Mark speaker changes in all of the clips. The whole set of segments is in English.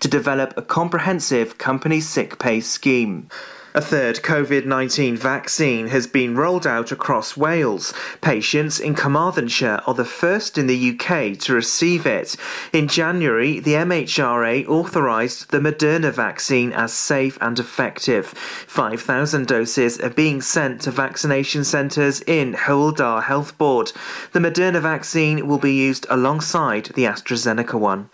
Speaker 1: to develop a comprehensive company sick pay scheme. A third COVID 19 vaccine has been rolled out across Wales. Patients in Carmarthenshire are the first in the UK to receive it. In January, the MHRA authorised the Moderna vaccine as safe and effective. 5,000 doses are being sent to vaccination centres in Dda Health Board. The Moderna vaccine will be used alongside the AstraZeneca one.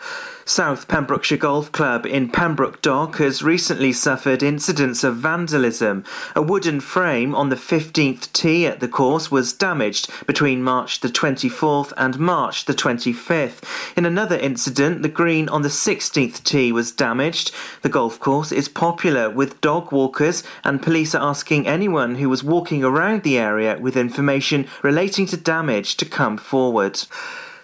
Speaker 1: South Pembrokeshire Golf Club in Pembroke Dock has recently suffered incidents of vandalism. A wooden frame on the 15th tee at the course was damaged between March the 24th and March the 25th. In another incident, the green on the 16th tee was damaged. The golf course is popular with dog walkers, and police are asking anyone who was walking around the area with information relating to damage to come forward.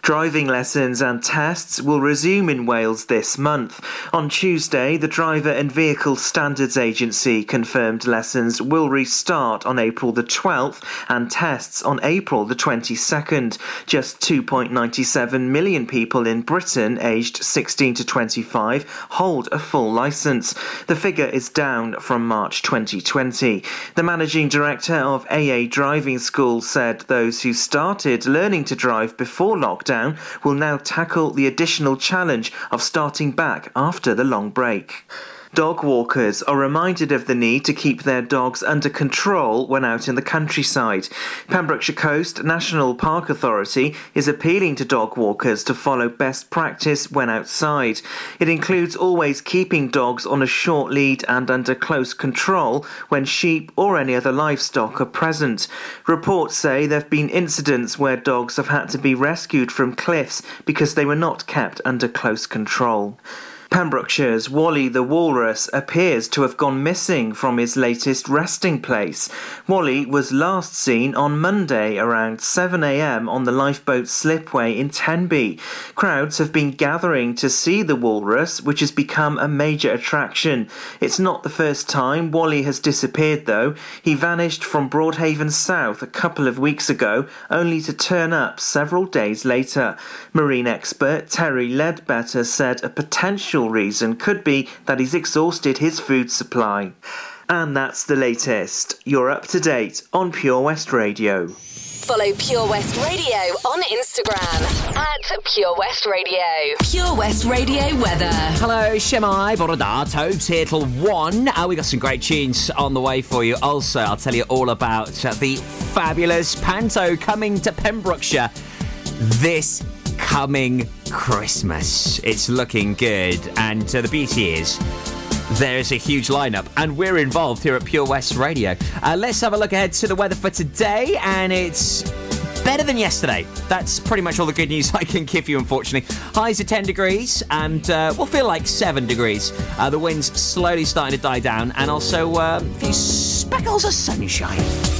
Speaker 1: Driving lessons and tests will resume in Wales this month. On Tuesday, the Driver and Vehicle Standards Agency confirmed lessons will restart on April the 12th and tests on April the 22nd. Just 2.97 million people in Britain aged 16 to 25 hold a full licence. The figure is down from March 2020. The managing director of AA Driving School said those who started learning to drive before lockdown lockdown will now tackle the additional challenge of starting back after the long break. Dog walkers are reminded of the need to keep their dogs under control when out in the countryside. Pembrokeshire Coast National Park Authority is appealing to dog walkers to follow best practice when outside. It includes always keeping dogs on a short lead and under close control when sheep or any other livestock are present. Reports say there have been incidents where dogs have had to be rescued from cliffs because they were not kept under close control. Pembrokeshire's Wally the Walrus appears to have gone missing from his latest resting place. Wally was last seen on Monday around 7am on the lifeboat slipway in Tenby. Crowds have been gathering to see the walrus, which has become a major attraction. It's not the first time Wally has disappeared, though. He vanished from Broadhaven South a couple of weeks ago, only to turn up several days later. Marine expert Terry Ledbetter said a potential reason could be that he's exhausted his food supply. And that's the latest. You're up to date on Pure West Radio.
Speaker 2: Follow Pure West Radio on Instagram at Pure West Radio. Pure West Radio weather.
Speaker 3: Hello, Shemai, Borodar, Tobes here till one. Uh, we got some great tunes on the way for you. Also, I'll tell you all about uh, the fabulous Panto coming to Pembrokeshire this coming Christmas. It's looking good, and uh, the beauty is there's a huge lineup, and we're involved here at Pure West Radio. Uh, let's have a look ahead to the weather for today, and it's better than yesterday. That's pretty much all the good news I can give you, unfortunately. Highs are 10 degrees, and uh, we'll feel like 7 degrees. Uh, the wind's slowly starting to die down, and also uh, a few speckles of sunshine.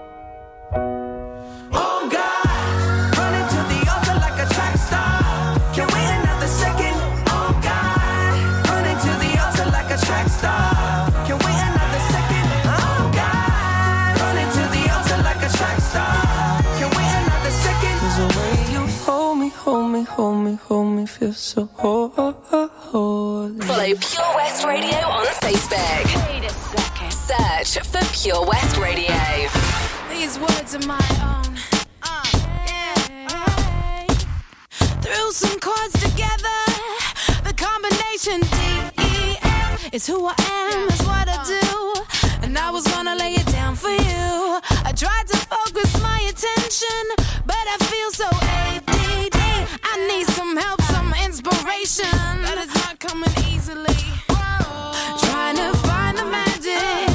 Speaker 4: Feel so holy.
Speaker 2: Follow Pure West Radio on Facebook.
Speaker 5: Wait a second.
Speaker 2: Search for Pure West Radio.
Speaker 5: These words are my own. Uh, yeah. Threw some chords together. The combination D E F is who I am, is what I do. And I was gonna lay it down for you. I tried to focus my attention, but I feel so ADD. I need some help, some inspiration. That is not coming easily. Trying to find the magic,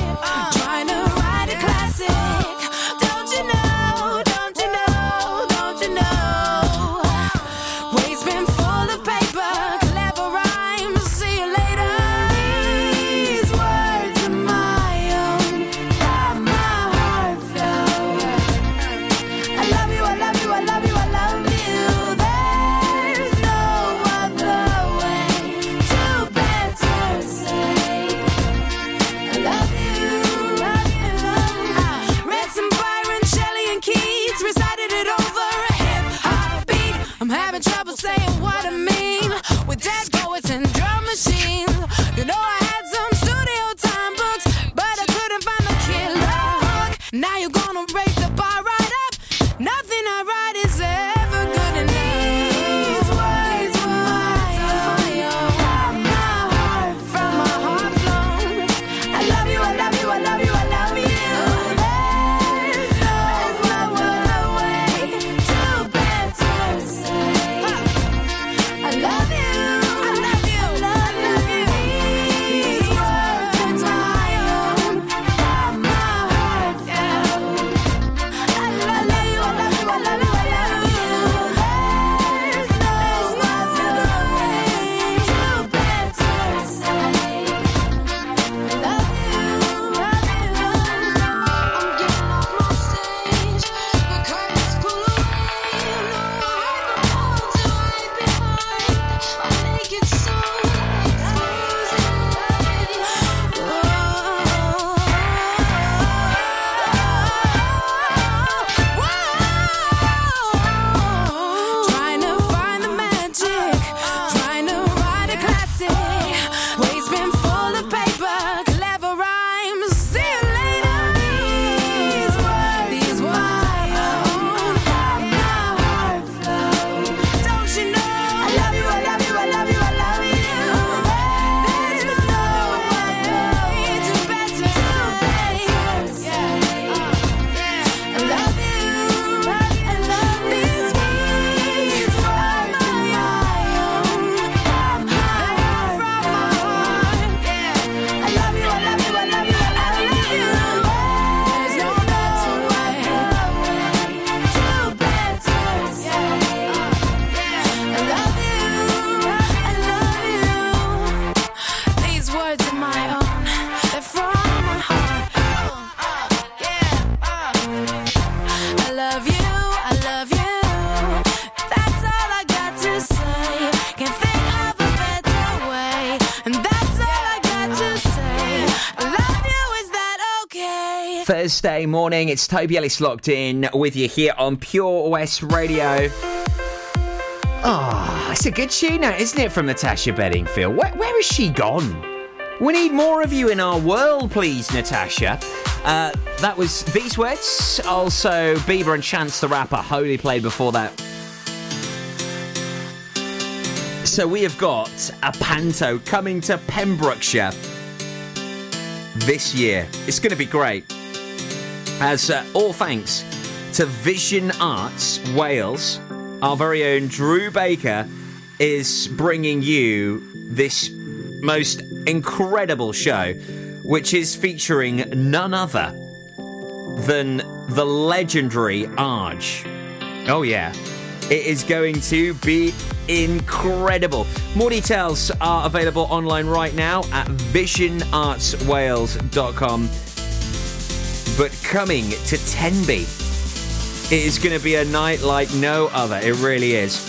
Speaker 3: Morning. It's Toby Ellis locked in with you here on Pure West Radio. Ah, oh, it's a good tune isn't it, from Natasha Bedingfield? Where, where has she gone? We need more of you in our world, please, Natasha. Uh, that was these words. Also, Bieber and Chance the Rapper, Holy played before that. So we have got a panto coming to Pembrokeshire this year. It's going to be great. As uh, all thanks to Vision Arts Wales, our very own Drew Baker is bringing you this most incredible show, which is featuring none other than the legendary Arg. Oh, yeah. It is going to be incredible. More details are available online right now at visionartswales.com. But coming to Tenby, it is going to be a night like no other. It really is.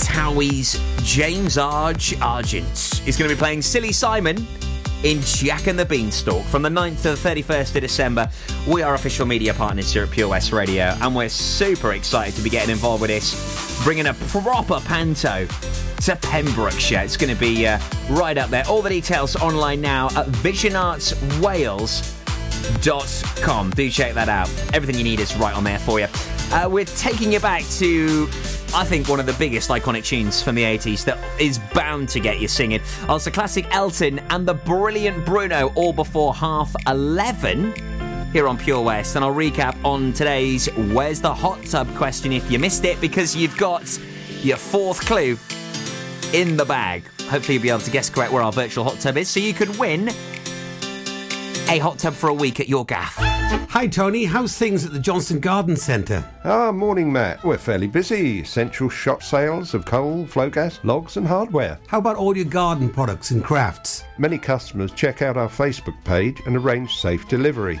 Speaker 3: Towie's James Arg Argent is going to be playing Silly Simon in Jack and the Beanstalk from the 9th to the 31st of December. We are official media partners here at Pure West Radio, and we're super excited to be getting involved with this, bringing a proper panto to Pembrokeshire. It's going to be uh, right up there. All the details online now at visionartswales.com. Do check that out. Everything you need is right on there for you. Uh, we're taking you back to I think one of the biggest iconic tunes from the 80s that is bound to get you singing. Also, classic Elton and the brilliant Bruno, all before half 11 here on Pure West. And I'll recap on today's Where's the Hot Tub question if you missed it, because you've got your fourth clue in the bag. Hopefully, you'll be able to guess correct where our virtual hot tub is so you could win a hot tub for a week at your gaff.
Speaker 6: Hi, Tony. How's things at the Johnson Garden Centre?
Speaker 7: Ah, morning, Matt. We're fairly busy. Central shop sales of coal, Flogas, logs, and hardware.
Speaker 6: How about all your garden products and crafts?
Speaker 7: Many customers check out our Facebook page and arrange safe delivery.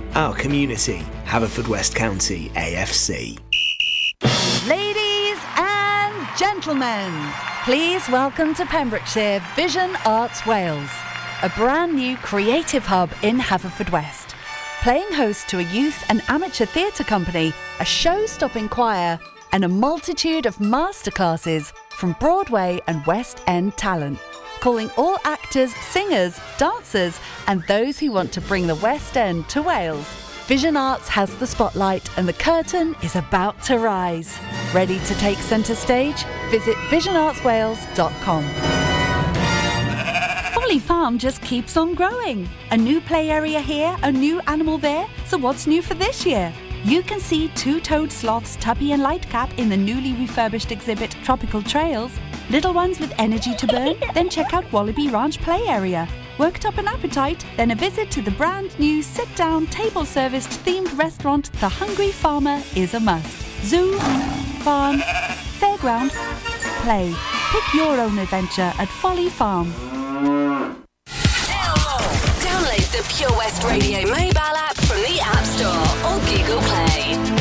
Speaker 8: our community. Haverfordwest County AFC.
Speaker 9: Ladies and gentlemen, please welcome to Pembrokeshire Vision Arts Wales, a brand new creative hub in Haverfordwest. Playing host to a youth and amateur theatre company, a show stopping choir, and a multitude of masterclasses from Broadway and West End talent. Calling all actors, singers, dancers, and those who want to bring the West End to Wales. Vision Arts has the spotlight and the curtain is about to rise. Ready to take centre stage? Visit visionartswales.com. Folly Farm just keeps on growing. A new play area here, a new animal there. So what's new for this year? You can see two-toed sloths Tubby and Lightcap in the newly refurbished exhibit Tropical Trails. Little ones with energy to burn? then check out Wallaby Ranch Play Area. Worked up an appetite? Then a visit to the brand new sit down, table serviced themed restaurant The Hungry Farmer is a must. Zoo, farm, fairground, play. Pick your own adventure at Folly Farm.
Speaker 2: Download the Pure West Radio mobile app from the App Store or Google Play.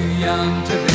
Speaker 10: Too
Speaker 11: young to be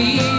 Speaker 11: me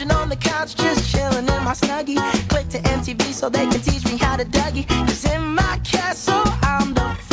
Speaker 12: lounging on the couch, just chilling in my snuggie. Click to MTV so they can teach me how to Dougie. Cause in my castle, I'm the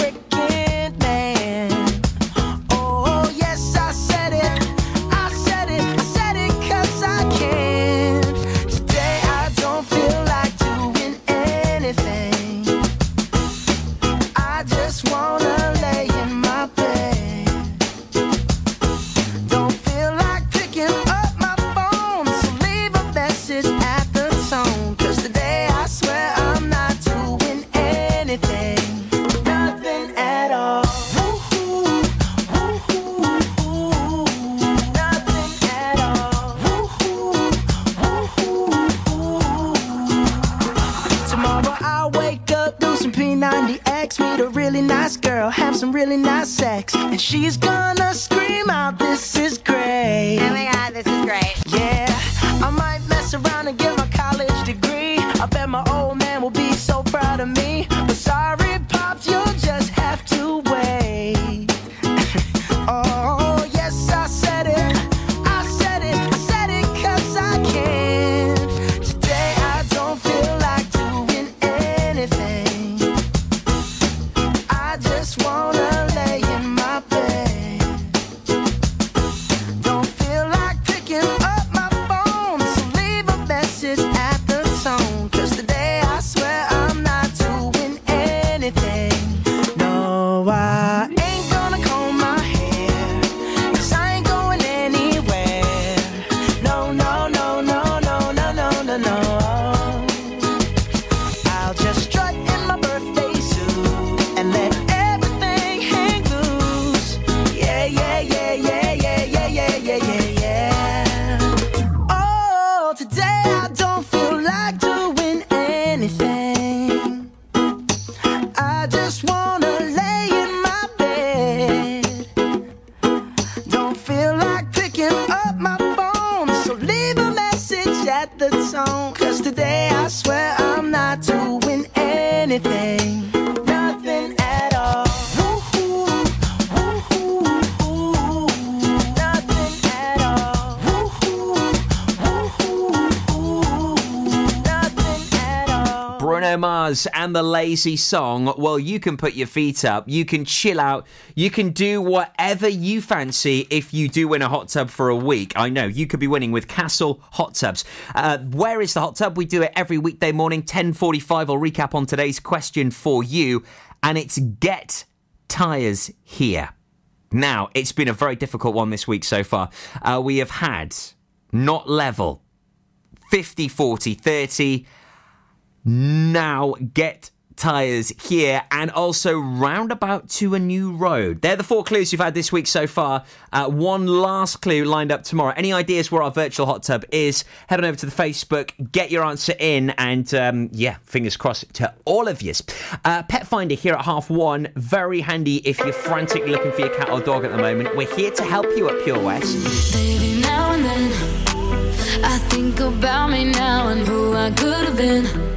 Speaker 3: lazy song, well, you can put your feet up, you can chill out, you can do whatever you fancy if you do win a hot tub for a week. I know you could be winning with Castle Hot Tubs. Uh, where is the hot tub? We do it every weekday morning, 10:45. I'll recap on today's question for you, and it's get tires here. Now, it's been a very difficult one this week so far. Uh, we have had not level 50 40 30 now get tyres here and also roundabout to a new road. They're the four clues you've had this week so far. Uh, one last clue lined up tomorrow. Any ideas where our virtual hot tub is? Head on over to the Facebook, get your answer in, and um, yeah, fingers crossed to all of you. Uh, Pet Finder here at half one. Very handy if you're frantically looking for your cat or dog at the moment. We're here to help you at Pure West.
Speaker 13: Baby, now and then, I think about me now and who I could have been.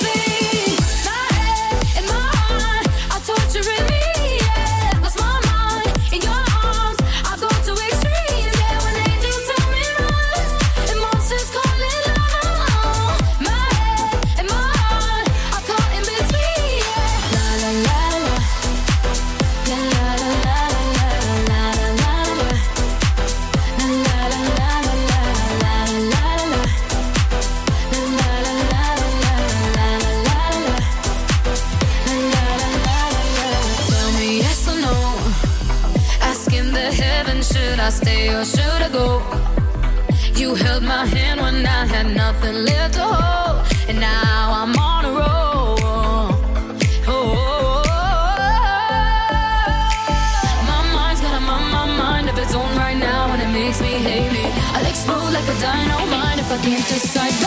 Speaker 14: decide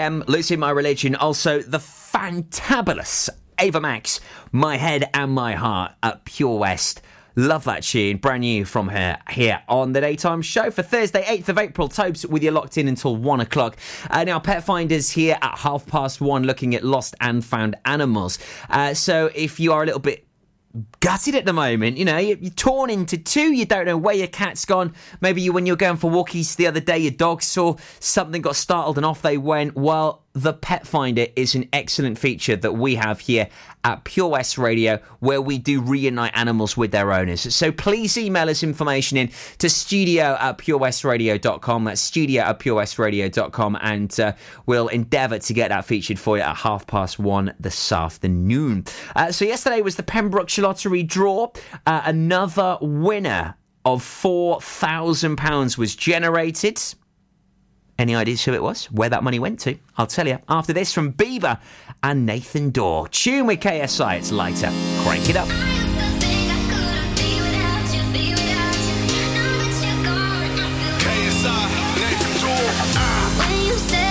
Speaker 3: REM, Losing My Religion. Also, the fantabulous Ava Max, My Head and My Heart at Pure West. Love that tune, brand new from her here on the daytime show for Thursday, 8th of April. Tobes with you locked in until one o'clock. Uh, now, Pet Finders here at half past one looking at lost and found animals. Uh, so, if you are a little bit gutted at the moment. You know, you're torn into two. You don't know where your cat's gone. Maybe you, when you were going for walkies the other day, your dog saw something, got startled, and off they went. Well, the Pet Finder is an excellent feature that we have here at Pure West Radio, where we do reunite animals with their owners. So please email us information in to studio at purewestradio.com. That's studio at purewestradio.com, and uh, we'll endeavour to get that featured for you at half past one this afternoon. Uh, so yesterday was the Pembrokeshire Lottery draw. Uh, another winner of £4,000 was generated. Any ideas who it was? Where that money went to? I'll tell you after this from Bieber and Nathan Dawe. Tune with KSI, it's lighter. Crank it up.
Speaker 15: KSI, Nathan Dawe. When you
Speaker 16: said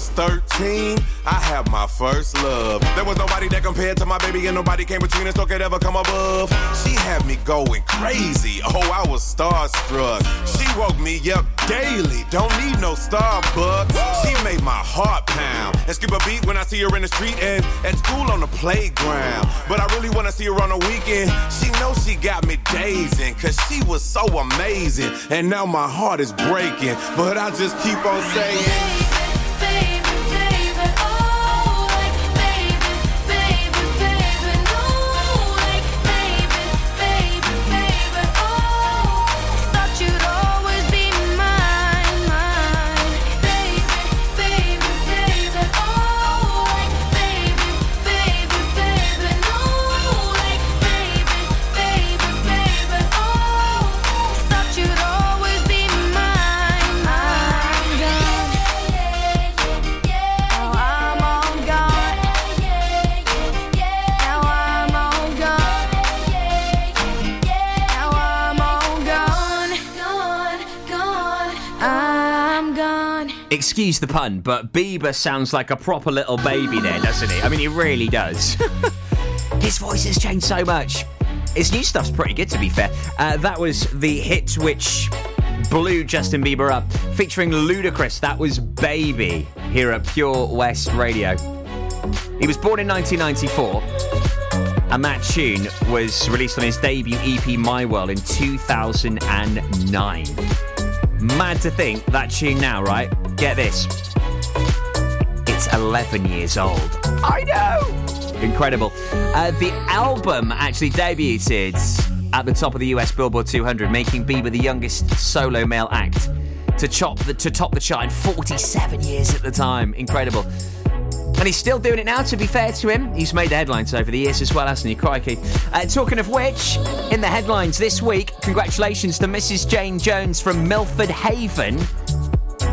Speaker 5: 18, I had my first love. There was nobody that compared to my baby, and nobody came between us or could ever come above. She had me going crazy. Oh, I was starstruck. She woke me up daily. Don't need no Starbucks. She made my heart pound and skip a beat when I see her in the street and at school on the playground. But I really wanna see her on the weekend. She knows she got me dazing, cause she was so amazing. And now my heart is breaking, but I just keep on saying.
Speaker 3: Excuse the pun, but Bieber sounds like a proper little baby there, doesn't he? I mean, he really does. His voice has changed so much. His new stuff's pretty good, to be fair. Uh, that was the hit which blew Justin Bieber up, featuring Ludacris. That was Baby here at Pure West Radio. He was born in 1994, and that tune was released on his debut EP My World in 2009. Mad to think that tune now, right? Get this. It's 11 years old. I know! Incredible. Uh, the album actually debuted at the top of the US Billboard 200, making Bieber the youngest solo male act to, chop the, to top the chart in 47 years at the time. Incredible. And he's still doing it now, to be fair to him. He's made the headlines over the years as well, hasn't he? Crikey. Uh, talking of which, in the headlines this week, congratulations to Mrs. Jane Jones from Milford Haven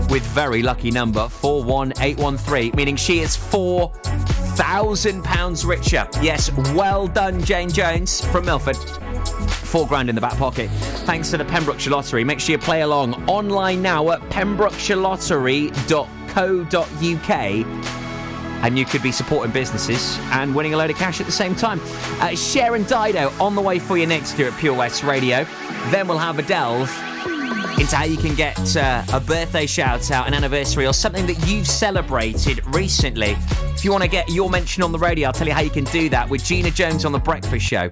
Speaker 3: with very lucky number 41813, meaning she is £4,000 richer. Yes, well done, Jane Jones from Milford. Four grand in the back pocket. Thanks to the Pembrokeshire Lottery. Make sure you play along online now at pembrokeshirelottery.co.uk and you could be supporting businesses and winning a load of cash at the same time. Uh, Sharon Dido on the way for you next here at Pure West Radio. Then we'll have a delve into how you can get uh, a birthday shout out, an anniversary, or something that you've celebrated recently. If you want to get your mention on the radio, I'll tell you how you can do that with Gina Jones on The Breakfast Show.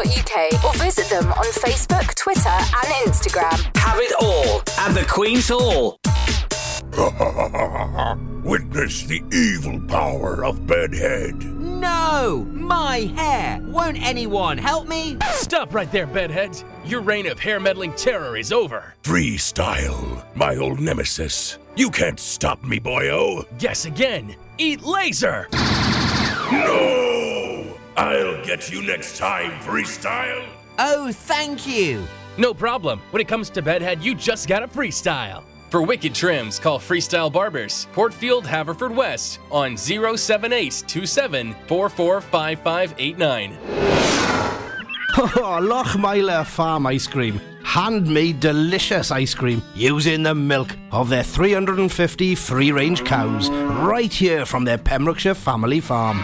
Speaker 17: or visit them on Facebook, Twitter, and Instagram.
Speaker 18: Have it all at the Queen's Hall.
Speaker 19: Witness the evil power of Bedhead.
Speaker 3: No! My hair! Won't anyone help me?
Speaker 20: Stop right there, bedheads. Your reign of hair meddling terror is over.
Speaker 19: Freestyle, my old nemesis. You can't stop me, boyo.
Speaker 20: Guess again. Eat laser.
Speaker 19: No! I'll get you next time, freestyle.
Speaker 3: Oh, thank you.
Speaker 20: No problem. When it comes to bedhead, you just gotta freestyle. For wicked trims, call Freestyle Barbers, Portfield, Haverford West on 078 27
Speaker 21: Oh, Lochmeyler Farm Ice Cream. Handmade delicious ice cream using the milk of their 350 free range cows right here from their Pembrokeshire family farm.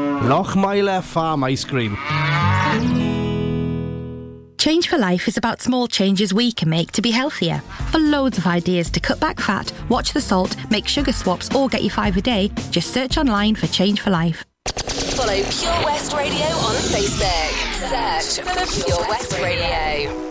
Speaker 21: Lochmeyler Farm Ice Cream.
Speaker 22: Change for Life is about small changes we can make to be healthier. For loads of ideas to cut back fat, watch the salt, make sugar swaps, or get your five a day, just search online for Change for Life.
Speaker 2: Follow Pure West Radio on Facebook. Search for Pure West Radio.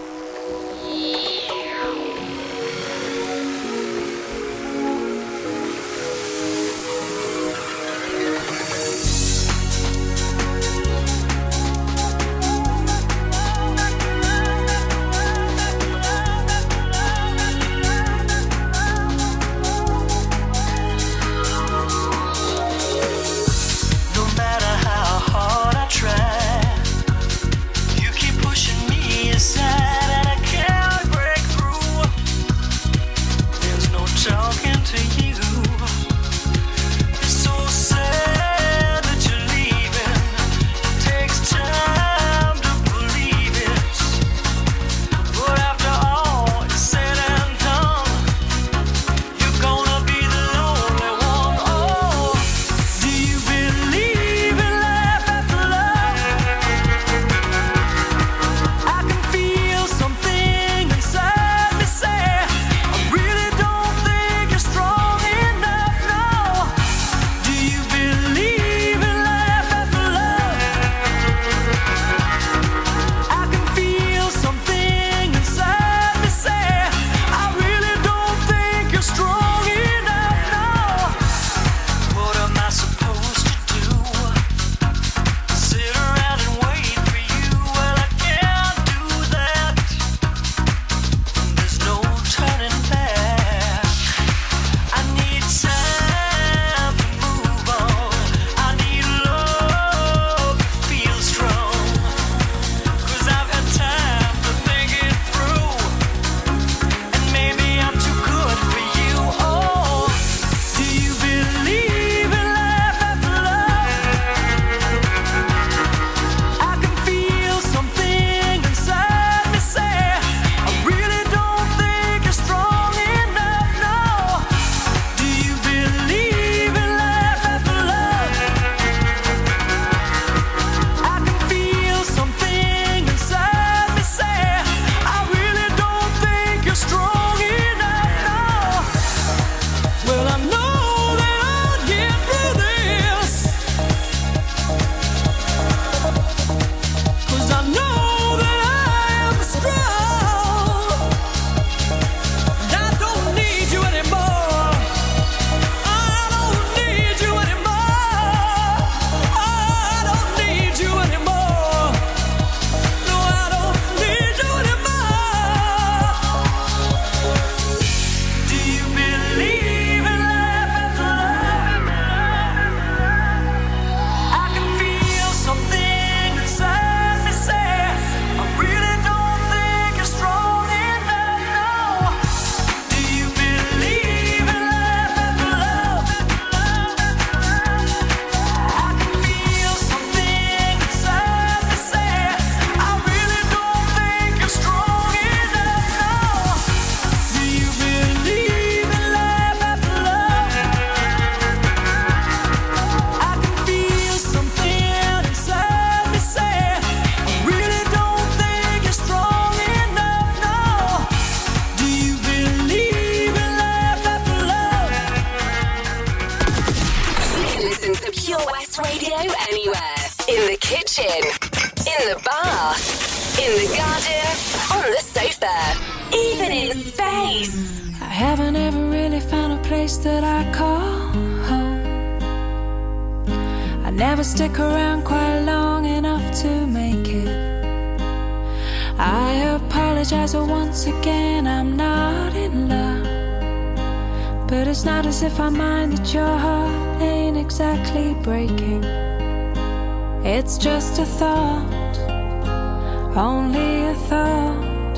Speaker 23: only a thought.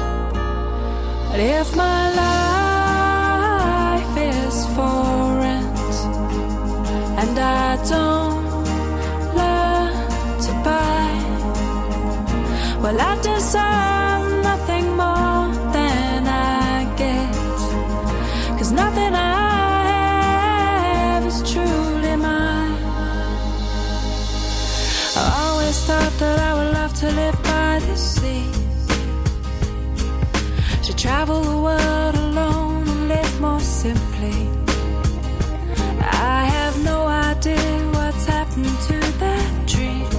Speaker 23: But if my life is for rent and I don't learn to buy, well, I. travel the world alone and live more simply. I have no idea what's happened to that dream.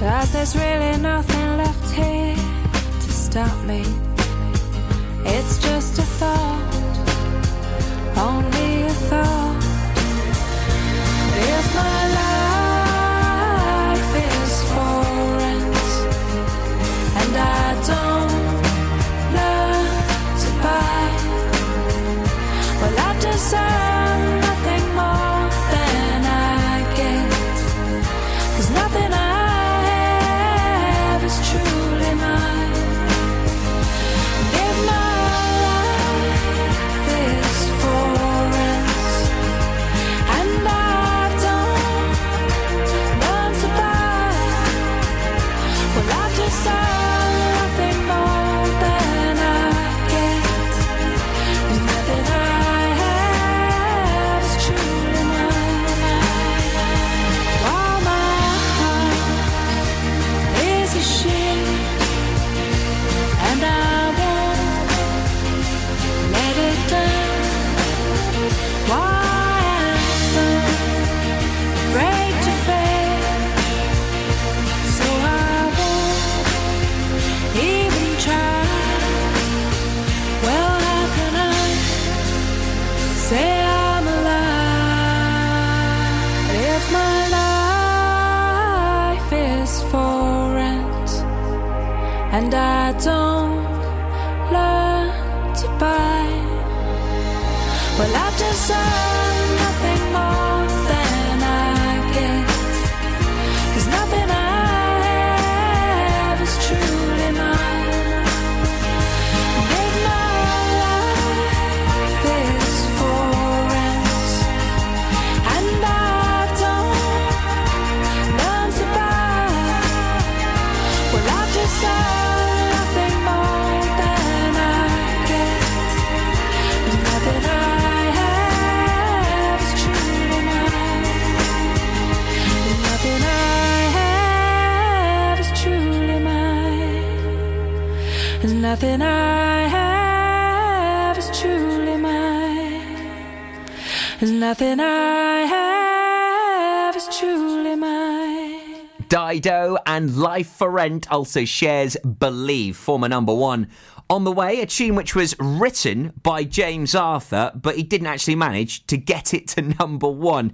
Speaker 23: Cause there's really nothing left here to stop me. And Life for Rent
Speaker 3: also shares Believe, former number one. On the way, a tune which was written by James Arthur, but he didn't actually manage to get it to number one.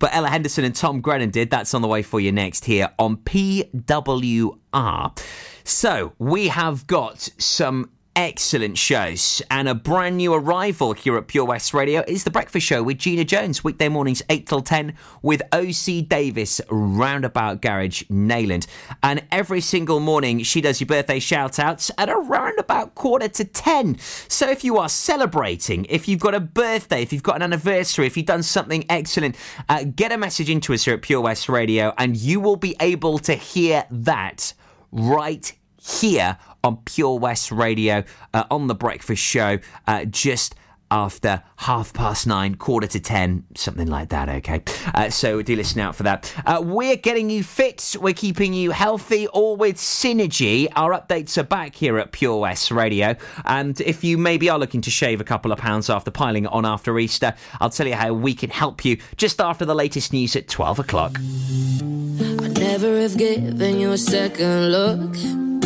Speaker 3: But Ella Henderson and Tom Grennan did. That's on the way for you next here on PWR. So, we have got some excellent shows. And a brand new arrival here at Pure West Radio is the breakfast show with Gina Jones weekday mornings 8 till 10 with OC Davis roundabout garage Neyland. And every single morning she does your birthday shout outs at around about quarter to 10 so if you are celebrating if you've got a birthday if you've got an anniversary if you've done something excellent uh, get a message into us here at Pure West Radio and you will be able to hear that right here on Pure West Radio uh, on the breakfast show uh, just after half past nine, quarter to ten, something like that, okay? Uh, so do listen out for that. Uh, we're getting you fit, we're keeping you healthy, all with Synergy. Our updates are back here at Pure West Radio. And if you maybe are looking to shave a couple of pounds after piling on after Easter, I'll tell you how we can help you just after the latest news at 12 o'clock.
Speaker 13: I'd never have given you a second look.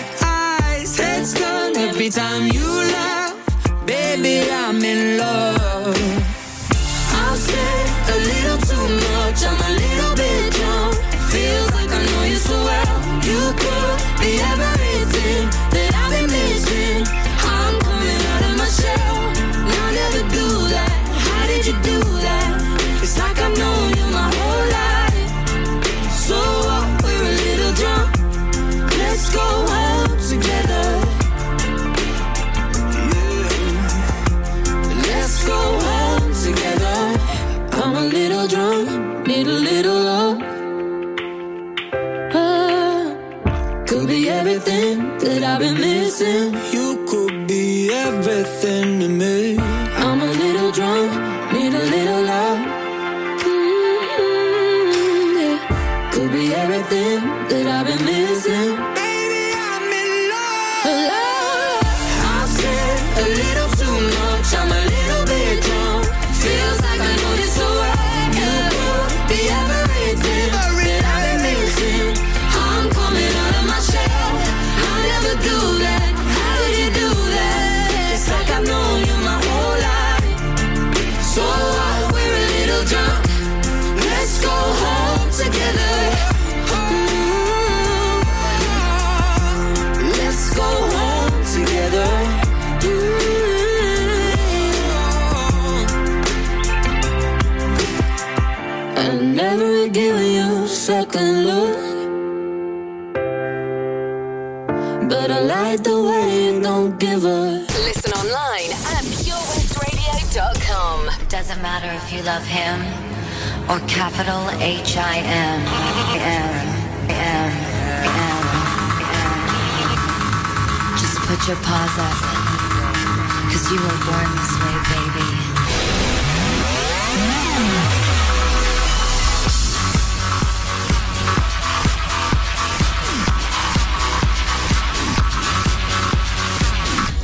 Speaker 13: Heads turn every time you laugh. Baby, I'm in love. I've said a little too much, I'm a little bit drunk. Feels like I know you so well. You could be everything been
Speaker 24: or capital H I M. M. M. M. Just put your paws up. Cause you were born this way, baby.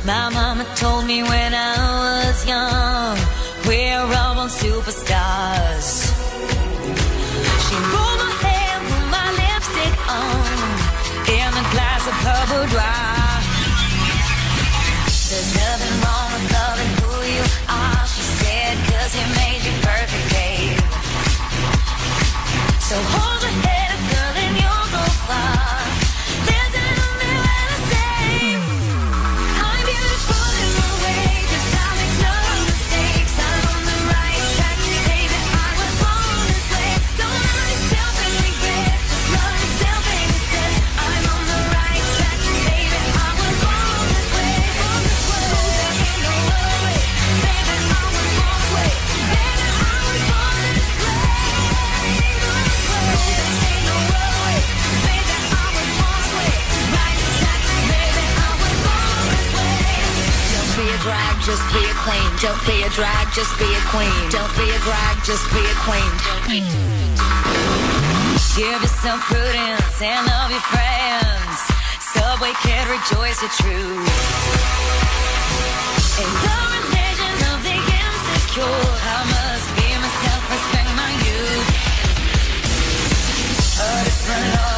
Speaker 16: My mama told me when I was young, we're all born superstars. A her boudoir. There's nothing wrong with loving who you are, she said, cause he made you perfect, babe. So
Speaker 24: a drag, just be a queen. Don't be a drag, just be a queen. Don't be a drag, just be a queen.
Speaker 16: Give yourself prudence and love your friends. Subway kid, rejoice your truth. In the religion of the insecure, I must be myself, respect my youth. A different law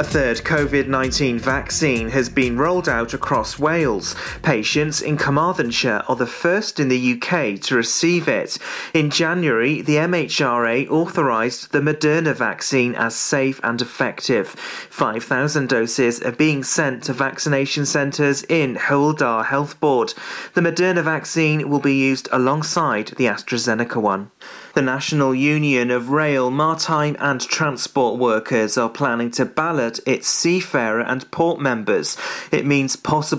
Speaker 1: A third COVID 19 vaccine has been rolled out across Wales. Patients in Carmarthenshire are the first in the UK to receive it. In January, the MHRA authorised the Moderna vaccine as safe and effective. 5,000 doses are being sent to vaccination centres in Hywel Health Board. The Moderna vaccine will be used alongside the AstraZeneca one. The National Union of Rail, Maritime and Transport Workers are planning to ballot its seafarer and port members. It means possible